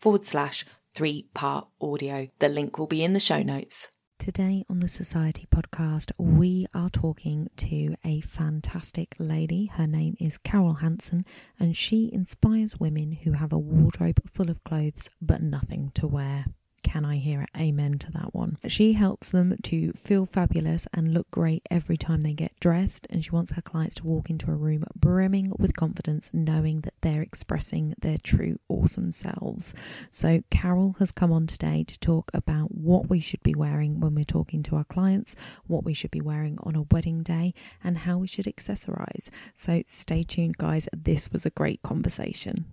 forward slash three part audio. The link will be in the show notes. Today on the Society podcast, we are talking to a fantastic lady. Her name is Carol Hanson, and she inspires women who have a wardrobe full of clothes but nothing to wear. Can I hear an amen to that one? She helps them to feel fabulous and look great every time they get dressed, and she wants her clients to walk into a room brimming with confidence, knowing that they're expressing their true awesome selves. So, Carol has come on today to talk about what we should be wearing when we're talking to our clients, what we should be wearing on a wedding day, and how we should accessorize. So, stay tuned, guys. This was a great conversation.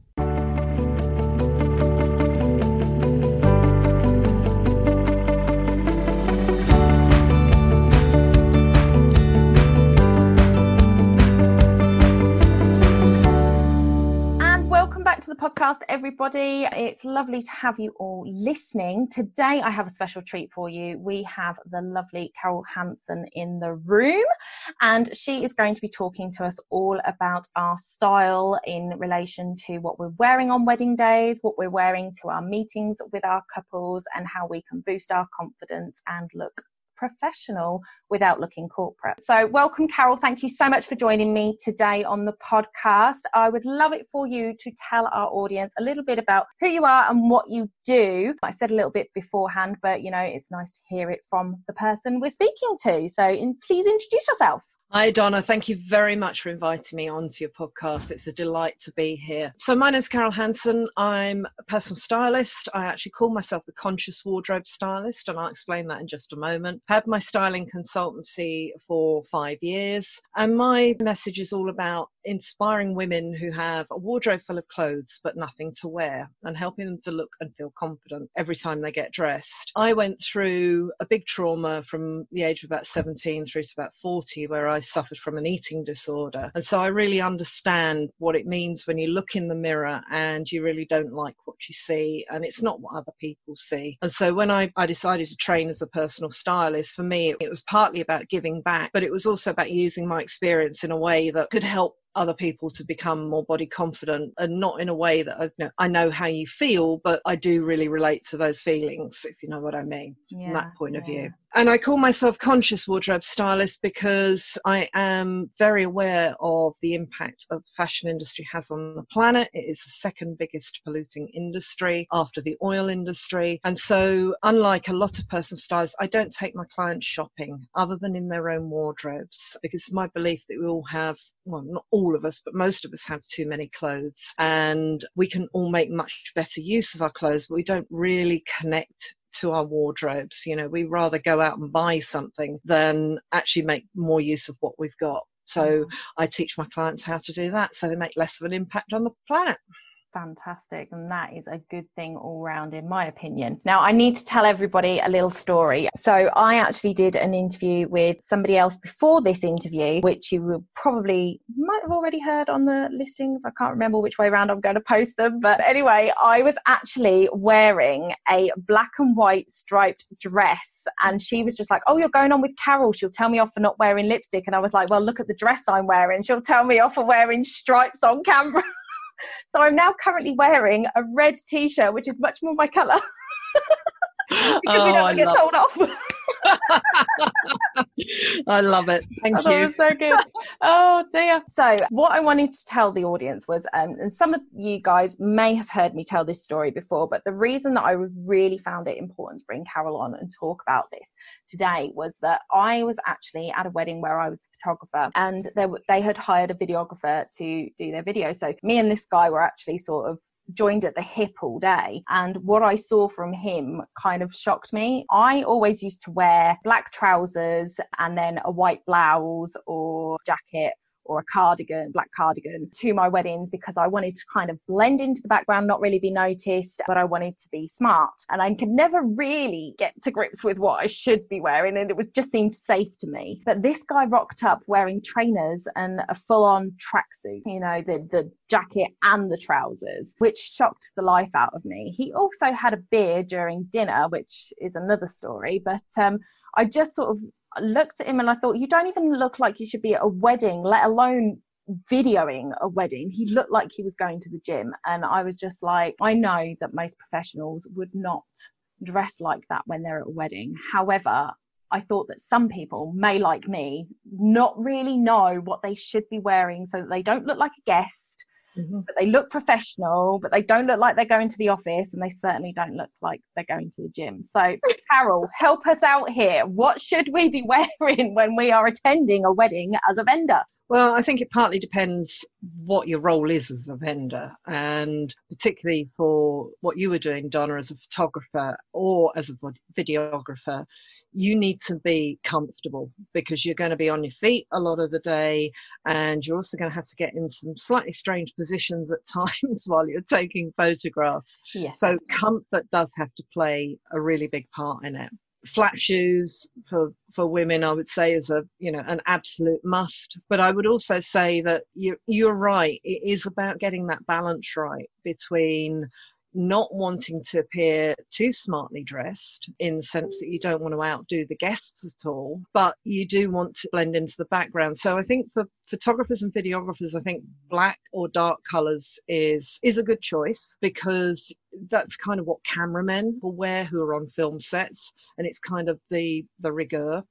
To the podcast, everybody. It's lovely to have you all listening. Today, I have a special treat for you. We have the lovely Carol Hanson in the room, and she is going to be talking to us all about our style in relation to what we're wearing on wedding days, what we're wearing to our meetings with our couples, and how we can boost our confidence and look professional without looking corporate. So, welcome, Carol. Thank you so much for joining me today on the podcast. I would love it for you to tell our audience a little bit about who you are and what you do. I said a little bit beforehand, but you know, it's nice to hear it from the person we're speaking to. So, please introduce yourself. Hi, Donna. Thank you very much for inviting me onto your podcast. It's a delight to be here. So, my name's Carol Hanson. I'm a personal stylist. I actually call myself the conscious wardrobe stylist, and I'll explain that in just a moment. Had my styling consultancy for five years, and my message is all about inspiring women who have a wardrobe full of clothes but nothing to wear and helping them to look and feel confident every time they get dressed. I went through a big trauma from the age of about 17 through to about 40 where I suffered from an eating disorder. And so I really understand what it means when you look in the mirror and you really don't like what you see and it's not what other people see. And so when I, I decided to train as a personal stylist, for me, it, it was partly about giving back, but it was also about using my experience in a way that could help other people to become more body confident and not in a way that I you know, I know how you feel, but I do really relate to those feelings, if you know what I mean, yeah, from that point yeah. of view. And I call myself conscious wardrobe stylist because I am very aware of the impact of the fashion industry has on the planet. It is the second biggest polluting industry after the oil industry. And so, unlike a lot of personal stylists, I don't take my clients shopping other than in their own wardrobes because it's my belief that we all have well, not all of us, but most of us have too many clothes. And we can all make much better use of our clothes, but we don't really connect to our wardrobes. You know, we rather go out and buy something than actually make more use of what we've got. So mm. I teach my clients how to do that so they make less of an impact on the planet fantastic and that is a good thing all round in my opinion. Now i need to tell everybody a little story. So i actually did an interview with somebody else before this interview which you will probably might have already heard on the listings. I can't remember which way around i'm going to post them. But anyway i was actually wearing a black and white striped dress and she was just like oh you're going on with carol. She'll tell me off for not wearing lipstick. And i was like well look at the dress i'm wearing. She'll tell me off for wearing stripes on camera so I'm now currently wearing a red t-shirt, which is much more my colour. because oh, we don't I get told off. I love it. Thank you. was so good. Oh dear. So, what I wanted to tell the audience was, um, and some of you guys may have heard me tell this story before, but the reason that I really found it important to bring Carol on and talk about this today was that I was actually at a wedding where I was the photographer, and they they had hired a videographer to do their video. So, me and this guy were actually sort of joined at the hip all day. And what I saw from him kind of shocked me. I always used to wear black trousers and then a white blouse or jacket or a cardigan, black cardigan, to my weddings because I wanted to kind of blend into the background, not really be noticed, but I wanted to be smart. And I could never really get to grips with what I should be wearing, and it was just seemed safe to me. But this guy rocked up wearing trainers and a full on tracksuit, you know, the, the jacket and the trousers, which shocked the life out of me. He also had a beer during dinner, which is another story, but um, I just sort of looked at him and I thought, you don't even look like you should be at a wedding, let alone videoing a wedding. He looked like he was going to the gym. And I was just like, I know that most professionals would not dress like that when they're at a wedding. However, I thought that some people may, like me, not really know what they should be wearing so that they don't look like a guest mm-hmm. but they look professional, but they don't look like they're going to the office, and they certainly don't look like they're going to the gym. So, Carol, help us out here. What should we be wearing when we are attending a wedding as a vendor? Well, I think it partly depends what your role is as a vendor, and particularly for what you were doing, Donna, as a photographer or as a videographer, you need to be comfortable because you're going to be on your feet a lot of the day and you're also going to have to get in some slightly strange positions at times while you're taking photographs. Yes. So comfort does have to play a really big part in it. Flat shoes for, for women, I would say, is a you know an absolute must. But I would also say that you you're right. It is about getting that balance right between not wanting to appear too smartly dressed in the sense that you don't want to outdo the guests at all, but you do want to blend into the background. So I think for photographers and videographers, I think black or dark colors is is a good choice because that's kind of what cameramen will wear who are on film sets, and it's kind of the the rigueur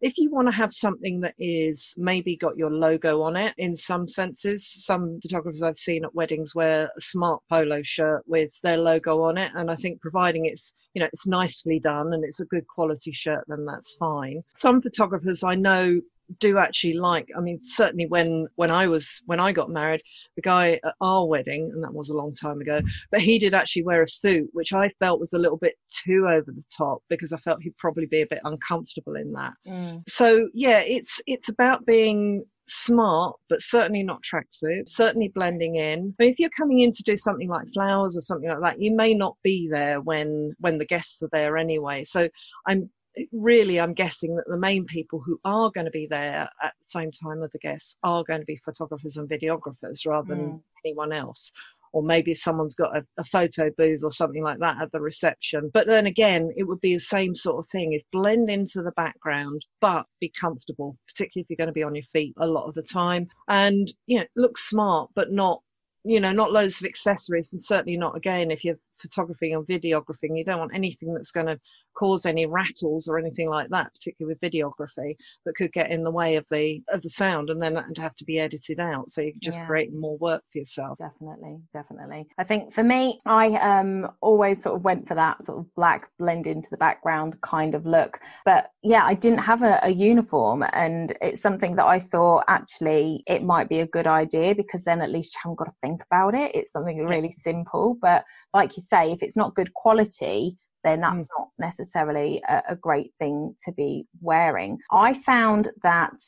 if you want to have something that is maybe got your logo on it in some senses, some photographers I've seen at weddings wear a smart polo shirt with their logo on it. And I think providing it's, you know, it's nicely done and it's a good quality shirt, then that's fine. Some photographers I know do actually like i mean certainly when when i was when i got married the guy at our wedding and that was a long time ago but he did actually wear a suit which i felt was a little bit too over the top because i felt he'd probably be a bit uncomfortable in that mm. so yeah it's it's about being smart, but certainly not tracksuit, certainly blending in. But if you're coming in to do something like flowers or something like that, you may not be there when when the guests are there anyway. So I'm really i'm guessing that the main people who are going to be there at the same time as the guests are going to be photographers and videographers rather than mm. anyone else. Or maybe someone's got a, a, photo booth or something like that at the reception. But then again it would be the same sort of thing. Is blend into the background but be comfortable particularly if you're going to be on your feet a lot of the time. And you know look smart but not you know not loads of accessories and certainly not again if you're photography or videographing you don't want anything that's going to cause any rattles or anything like that, particularly with videography, that could get in the way of the of the sound, and then would have to be edited out. So you're just yeah. create more work for yourself. Definitely, definitely. I think for me, I um always sort of went for that sort of black blend into the background kind of look. But yeah, I didn't have a, a uniform, and it's something that I thought actually it might be a good idea because then at least you haven't got to think about it. It's something really simple. But like you say, if it's not good quality, then that's mm. not necessarily a, a great thing to be wearing. I found that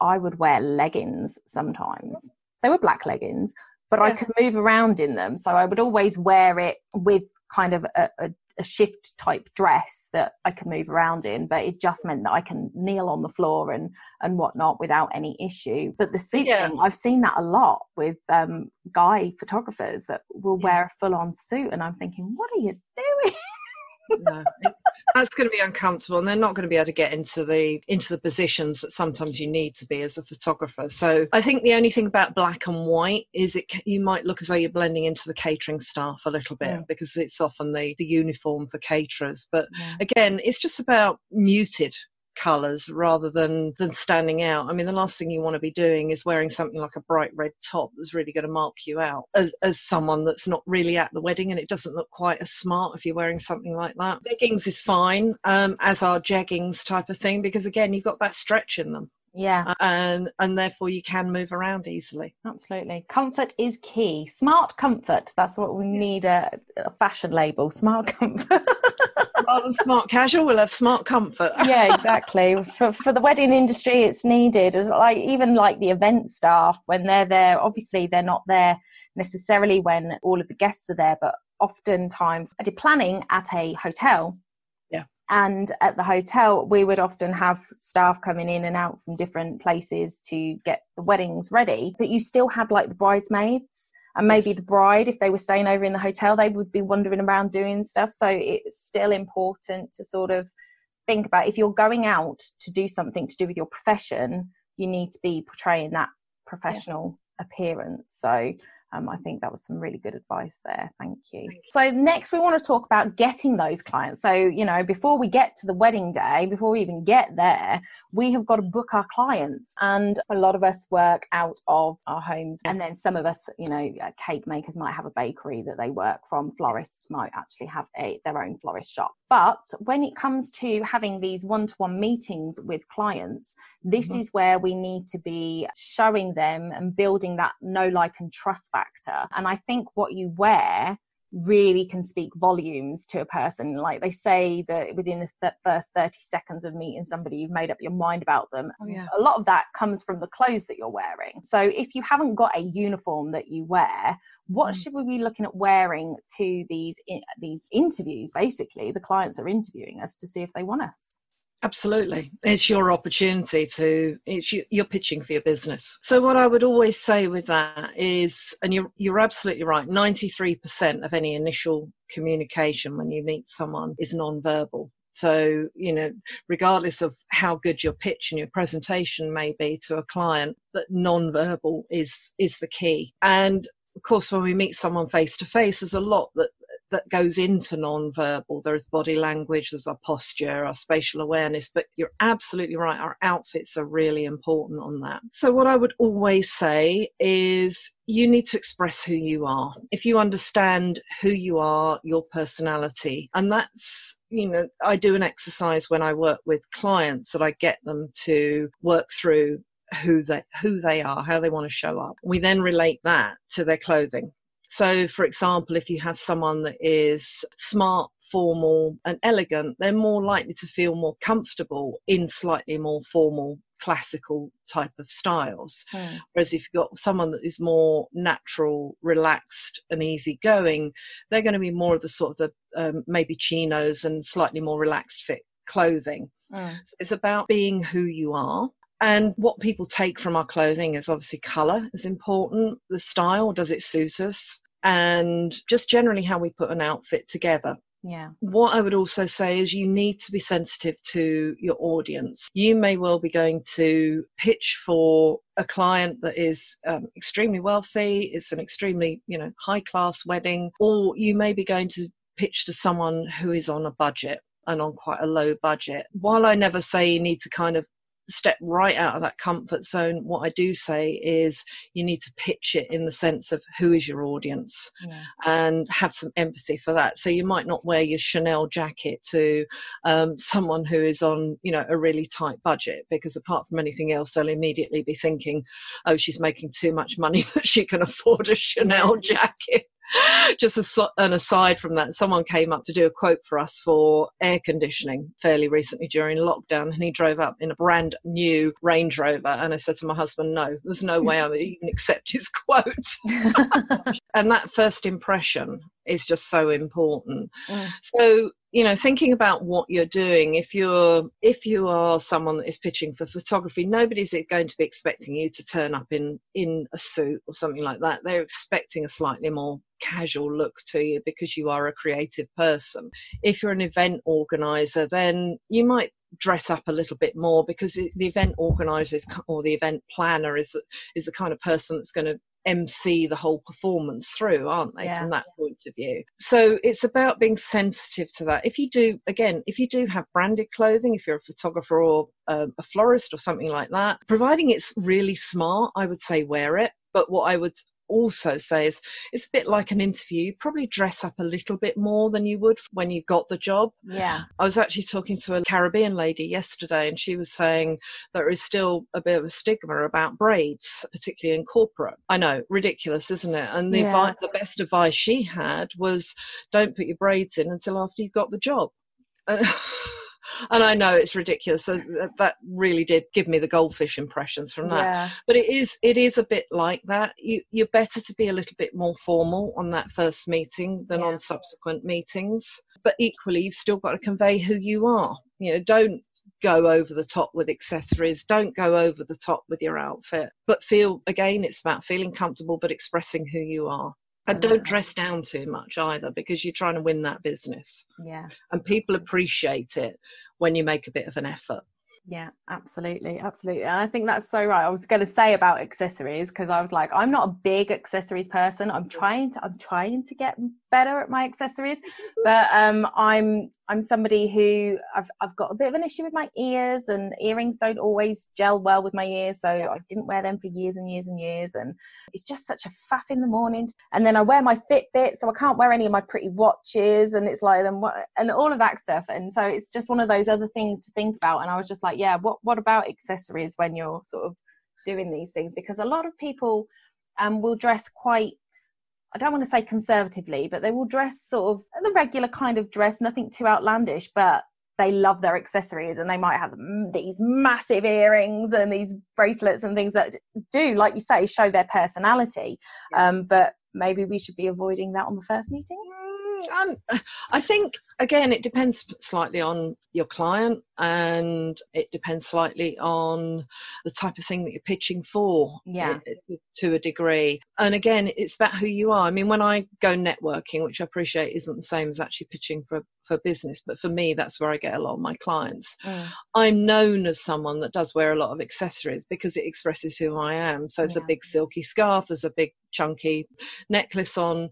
I would wear leggings sometimes. They were black leggings, but. I could move around in them. So I would always wear it with kind of a, a, a, shift type dress that I could move around in, but it just meant that I can kneel on the floor and and whatnot without any issue. But the suit yeah. thing, I've seen that a lot with um, guy photographers that will yeah. wear a full on suit, and I'm thinking, what are you doing? no, that's going to be uncomfortable, and they're not going to be able to get into the into the positions that sometimes you need to be as a photographer. So I think the only thing about black and white is it you might look as though you're blending into the catering staff a little bit yeah. because it's often the the uniform for caterers. But yeah. again, it's just about muted colors rather than than standing out. I mean the last thing you want to be doing is wearing something like a bright red top that's really going to mark you out as, as someone that's not really at the wedding and it doesn't look quite as smart if you're wearing something like that. Leggings is fine um, as are jeggings type of thing because again you've got that stretch in them. Yeah. And and therefore you can move around easily. Absolutely. Comfort is key. Smart comfort. That's what we need a, a fashion label. Smart comfort Rather than smart casual, we'll have smart comfort. yeah, exactly. For for the wedding industry, it's needed. As like even like the event staff when they're there. Obviously, they're not there necessarily when all of the guests are there, but oftentimes I did planning at a hotel. Yeah. And at the hotel, we would often have staff coming in and out from different places to get the weddings ready. But you still had like the bridesmaids and maybe Yes. the bride if they were staying over in the hotel they would be wandering around doing stuff. So it's still important to sort of think about if you're going out to do something to do with your profession you need to be portraying that professional appearance. So um, I think that was some really good advice there. Thank you. Thank you. So, next, we want to talk about getting those clients. So, you know, before we get to the wedding day, before we even get there, we have got to book our clients. And a lot of us work out of our homes. And then some of us, you know, uh, cake makers might have a bakery that they work from, florists might actually have a, their own florist shop. But when it comes to having these one to one meetings with clients, this Mhm. is where we need to be showing them and building that know, like, and trust factor. And I think what you wear really can speak volumes to a person. Like they say that within the th- first 30 seconds of meeting somebody, you've made up your mind about them. Oh, yeah. A lot of that comes from the clothes that you're wearing. So if you haven't got a uniform that you wear, what Mm. should we be looking at wearing to these in- these interviews? Basically, the clients are interviewing us to see if they want us. Absolutely. It's your opportunity to, it's you, you're pitching for your business. So what I would always say with that is, and you're, you're absolutely right, 93% of any initial communication when you meet someone is non-verbal. So, you know, regardless of how good your pitch and your presentation may be to a client, that non-verbal is, is the key. And of course, when we meet someone face to face, there's a lot that that goes into non-verbal. There's body language, there's our posture, our spatial awareness. But you're absolutely right. Our outfits are really important on that. So what I would always say is you need to express who you are. If you understand who you are, your personality, and that's you know, I do an exercise when I work with clients that I get them to work through who they who they are, how they want to show up. We then relate that to their clothing. So, for example, if you have someone that is smart, formal, and elegant, they're more likely to feel more comfortable in slightly more formal, classical type of styles. Whereas if you've got someone that is more natural, relaxed, and easygoing, they're going to be more of the sort of the um, maybe chinos and slightly more relaxed fit clothing. Mm. So it's about being who you are. And what people take from our clothing is obviously colour is important. The style, does it suit us? And just generally how we put an outfit together. Yeah. What I would also say is you need to be sensitive to your audience. You may well be going to pitch for a client that is um, extremely wealthy, it's an extremely, you know, high class wedding, or you may be going to pitch to someone who is on a budget and on quite a low budget. While I never say you need to kind of step right out of that comfort zone, what I do say is you need to pitch it in the sense of who is your audience Yeah. and have some empathy for that. So you might not wear your Chanel jacket to um, someone who is on, you know, a really tight budget because apart from anything else, they'll immediately be thinking, "Oh, she's making too much money that she can afford a Chanel jacket." Just as an aside from that, someone came up to do a quote for us for air conditioning fairly recently during lockdown, and he drove up in a brand new Range Rover. And I said to my husband, "No, there's no way I would even accept his quote." and that first impression is just so important Mm. so you know thinking about what you're doing if you're if you are someone that is pitching for photography nobody's going to be expecting you to turn up in in a suit or something like that. They're expecting a slightly more casual look to you because you are a creative person. If you're an event organizer then you might dress up a little bit more because the event organizer or the event planner is is the kind of person that's going to MC the whole performance through, aren't they, Yeah. from that point of view? So it's about being sensitive to that. If you do, again, if you do have branded clothing, if you're a photographer or um, a florist or something like that, providing it's really smart, I would say wear it. But what I would also say is it's a bit like an interview. You probably dress up a little bit more than you would when you got the job. yeah. I was actually talking to a Caribbean lady yesterday, and she was saying there is still a bit of a stigma about braids, particularly in corporate. I know, ridiculous, isn't it? And the, Yeah. advi- the best advice she had was don't put your braids in until after you've got the job. and I know it's ridiculous. So that really did give me the goldfish impressions from that. Yeah. But it is it is a bit like that. You you're better to be a little bit more formal on that first meeting than yeah. on subsequent meetings. But equally, you've still got to convey who you are. You know, don't go over the top with accessories. Don't go over the top with your outfit. But feel again, it's about feeling comfortable but expressing who you are. And don't dress down too much either because you're trying to win that business. Yeah. And people appreciate it when you make a bit of an effort. Yeah, absolutely, absolutely. And I think that's so right. I was going to say about accessories because I was like, I'm not a big accessories person. I'm mm. trying to, I'm trying to get better at my accessories, but um, I'm I'm somebody who I've I've got a bit of an issue with my ears, and earrings don't always gel well with my ears, so I didn't wear them for years and years and years, and it's just such a faff in the morning. And then I wear my Fitbit, so I can't wear any of my pretty watches, and it's like then what and all of that stuff, and so it's just one of those other things to think about. And I was just like, yeah, what what about accessories when you're sort of doing these things? Because a lot of people um, will dress quite I don't want to say conservatively, but they will dress sort of the regular kind of dress, nothing too outlandish, but they love their accessories and they might have these massive earrings and these bracelets and things that do, like you say, show their personality. Yeah. Um, but maybe we should be avoiding that on the first meeting. Um, I think again, it depends slightly on your client and it depends slightly on the type of thing that you're pitching for yeah. to a degree. And again it's about who you are. I mean when i go networking which i appreciate isn't the same as actually pitching for for business but for me that's where i get a lot of my clients. Mm. i'm known as someone that does wear a lot of accessories because it expresses who i am. So it's yeah. a big silky scarf there's a big chunky necklace on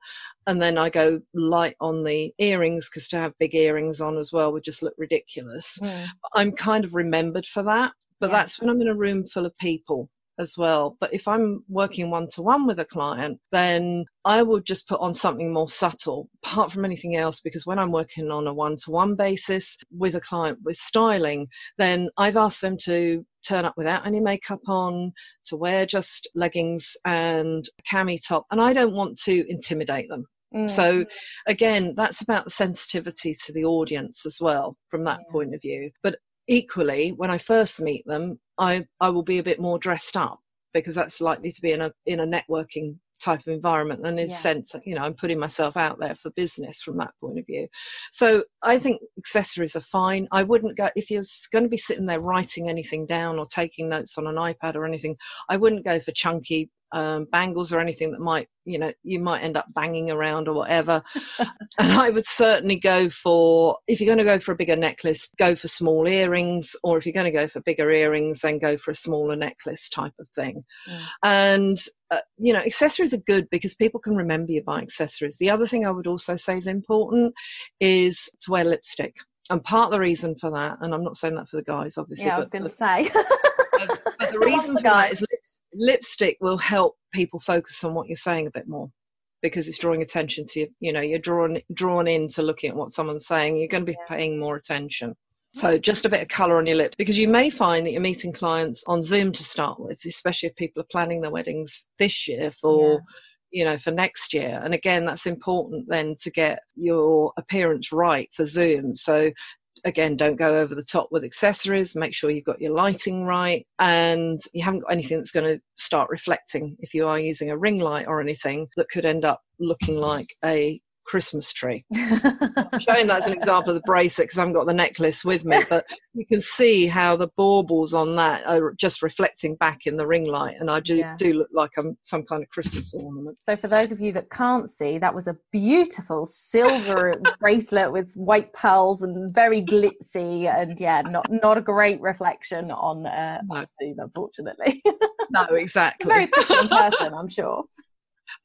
and then i go light on the earrings because to have big earrings on as well would just look ridiculous. Mm. I'm kind of remembered for that, but yeah. that's when I'm in a room full of people as well. But if I'm working one to one with a client, then I will just put on something more subtle, apart from anything else, because when I'm working on a one to one basis with a client with styling, then I've asked them to turn up without any makeup on, to wear just leggings and a cami top. And I don't want to intimidate them. Mm. So again, that's about the sensitivity to the audience as well from that yeah. point of view. But equally, when I first meet them, I, I will be a bit more dressed up because that's likely to be in a in a networking type of environment and in yeah. sense you know i'm putting myself out there for business from that point of view so i think accessories are fine i wouldn't go if you're going to be sitting there writing anything down or taking notes on an ipad or anything i wouldn't go for chunky um, bangles or anything that might you know you might end up banging around or whatever. And i would certainly go for if you're going to go for a bigger necklace go for small earrings or if you're going to go for bigger earrings then go for a smaller necklace type of thing. Mm. and uh, you know accessories are good because people can remember you by accessories. The other thing i would also say is important is to wear lipstick. And part of the reason for that and i'm not saying that for the guys obviously yeah i was going to say. but, the reason for that is lipstick will help people focus on what you're saying a bit more because it's drawing attention to you you know you're drawn drawn into looking at what someone's saying. You're going to be paying more attention. So just a bit of color on your lips because you may find that you're meeting clients on zoom to start with especially if people are planning their weddings this year for yeah. you know for next year. And again that's important then to get your appearance right for zoom. So again, don't go over the top with accessories. Make sure you've got your lighting right and you haven't got anything that's going to start reflecting if you are using a ring light or anything that could end up looking like a Christmas tree. I'm showing that as an example of the bracelet because I haven't got the necklace with me, but you can see how the baubles on that are just reflecting back in the ring light, and I do yeah. do look like I'm some kind of Christmas ornament. So, for those of you that can't see, that was a beautiful silver bracelet with white pearls and very glitzy, and yeah, not not a great reflection on uh, no. Zoom, unfortunately. no, exactly. very pretty person, I'm sure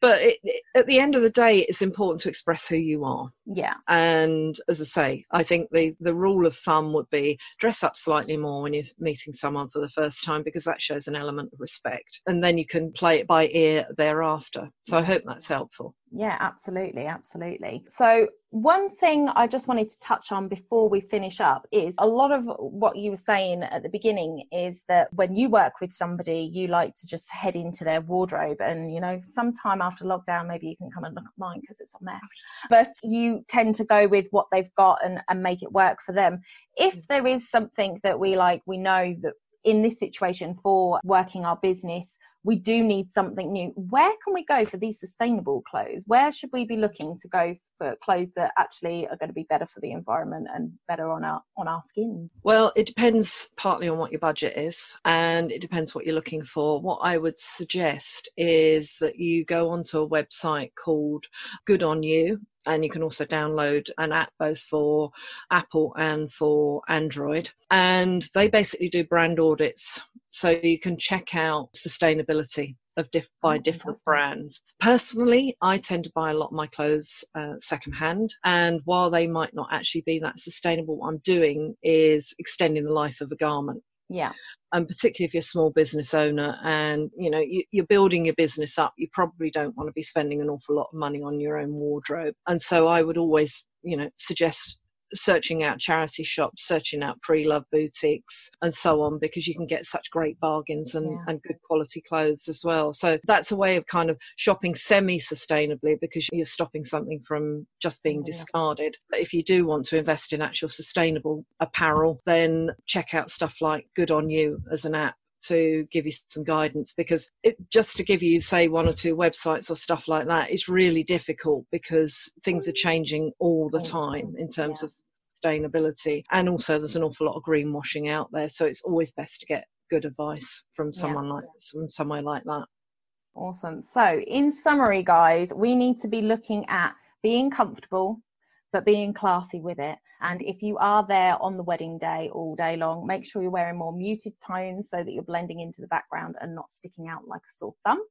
but it, at the end of the day it's important to express who you are yeah. And as i say i think the the rule of thumb would be dress up slightly more when you're meeting someone for the first time because that shows an element of respect. And then you can play it by ear thereafter. So i hope that's helpful. Yeah absolutely absolutely. So one thing I just wanted to touch on before we finish up is a lot of what you were saying at the beginning is that when you work with somebody, you like to just head into their wardrobe. And, you know, sometime after lockdown, maybe you can come and look at mine because it's a mess. But you do tend to go with what they've got and, and make it work for them. If mm. there is something that we like, we know that in this situation for working our business, we do need something new. Where can we go for these sustainable clothes? Where should we be looking to go for clothes that actually are going to be better for the environment and better on our on our skins? Well, it depends partly on what your budget is and it depends what you're looking for. What I would suggest is that you go onto a website called Good on You and you can also download an app both for Apple and for Android. And they basically do brand audits. So you can check out sustainability of diff- by oh, different brands. Personally, I tend to buy a lot of my clothes uh, secondhand, and while they might not actually be that sustainable, what I'm doing is extending the life of a garment. Yeah. And particularly if you're a small business owner and you know you, you're building your business up, you probably don't want to be spending an awful lot of money on your own wardrobe. And so I would always, you know, suggest searching out charity shops, searching out pre-love boutiques and so on, because you can get such great bargains and, yeah. and good quality clothes as well. So that's a way of kind of shopping semi-sustainably because you're stopping something from just being yeah. discarded. But if you do want to invest in actual sustainable apparel, then check out stuff like Good on You as an app to give you some guidance because it, just to give you say one or two websites or stuff like that is really difficult because things are changing all the time in terms yeah. of sustainability and also there's an awful lot of greenwashing out there so it's always best to get good advice from someone yeah. like from somewhere like that awesome so in summary guys we need to be looking at being comfortable but being classy with it. And if you are there on the wedding day all day long, make sure you're wearing more muted tones so that you're blending into the background and not sticking out like a sore thumb.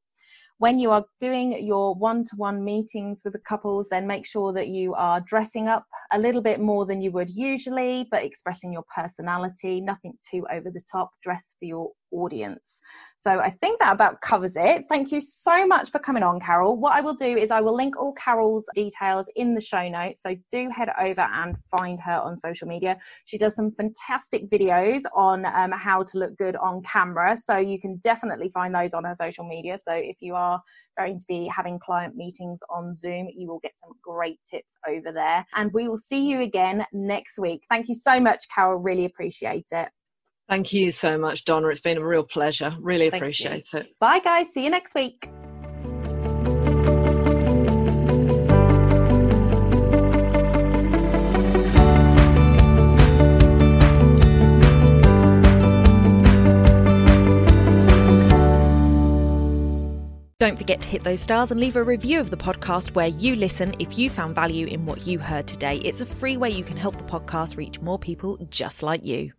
When you are doing your one to one meetings with the couples, then make sure that you are dressing up a little bit more than you would usually, but expressing your personality, nothing too over the top. Dress for your audience. So I think that about covers it. Thank you so much for coming on, Carol. What I will do is I will link all Carol's details in the show notes. So do head over and find her on social media. She does some fantastic videos on um, how to look good on camera. So you can definitely find those on her social media. So if you are going to be having client meetings on Zoom, you will get some great tips over there. And we will see you again next week. Thank you so much, Carol. Really appreciate it. Thank you so much, Donna. It's been a real pleasure. Really Thank appreciate you. it. Bye, guys. See you next week. Don't forget to hit those stars and leave a review of the podcast where you listen if you found value in what you heard today. It's a free way you can help the podcast reach more people just like you.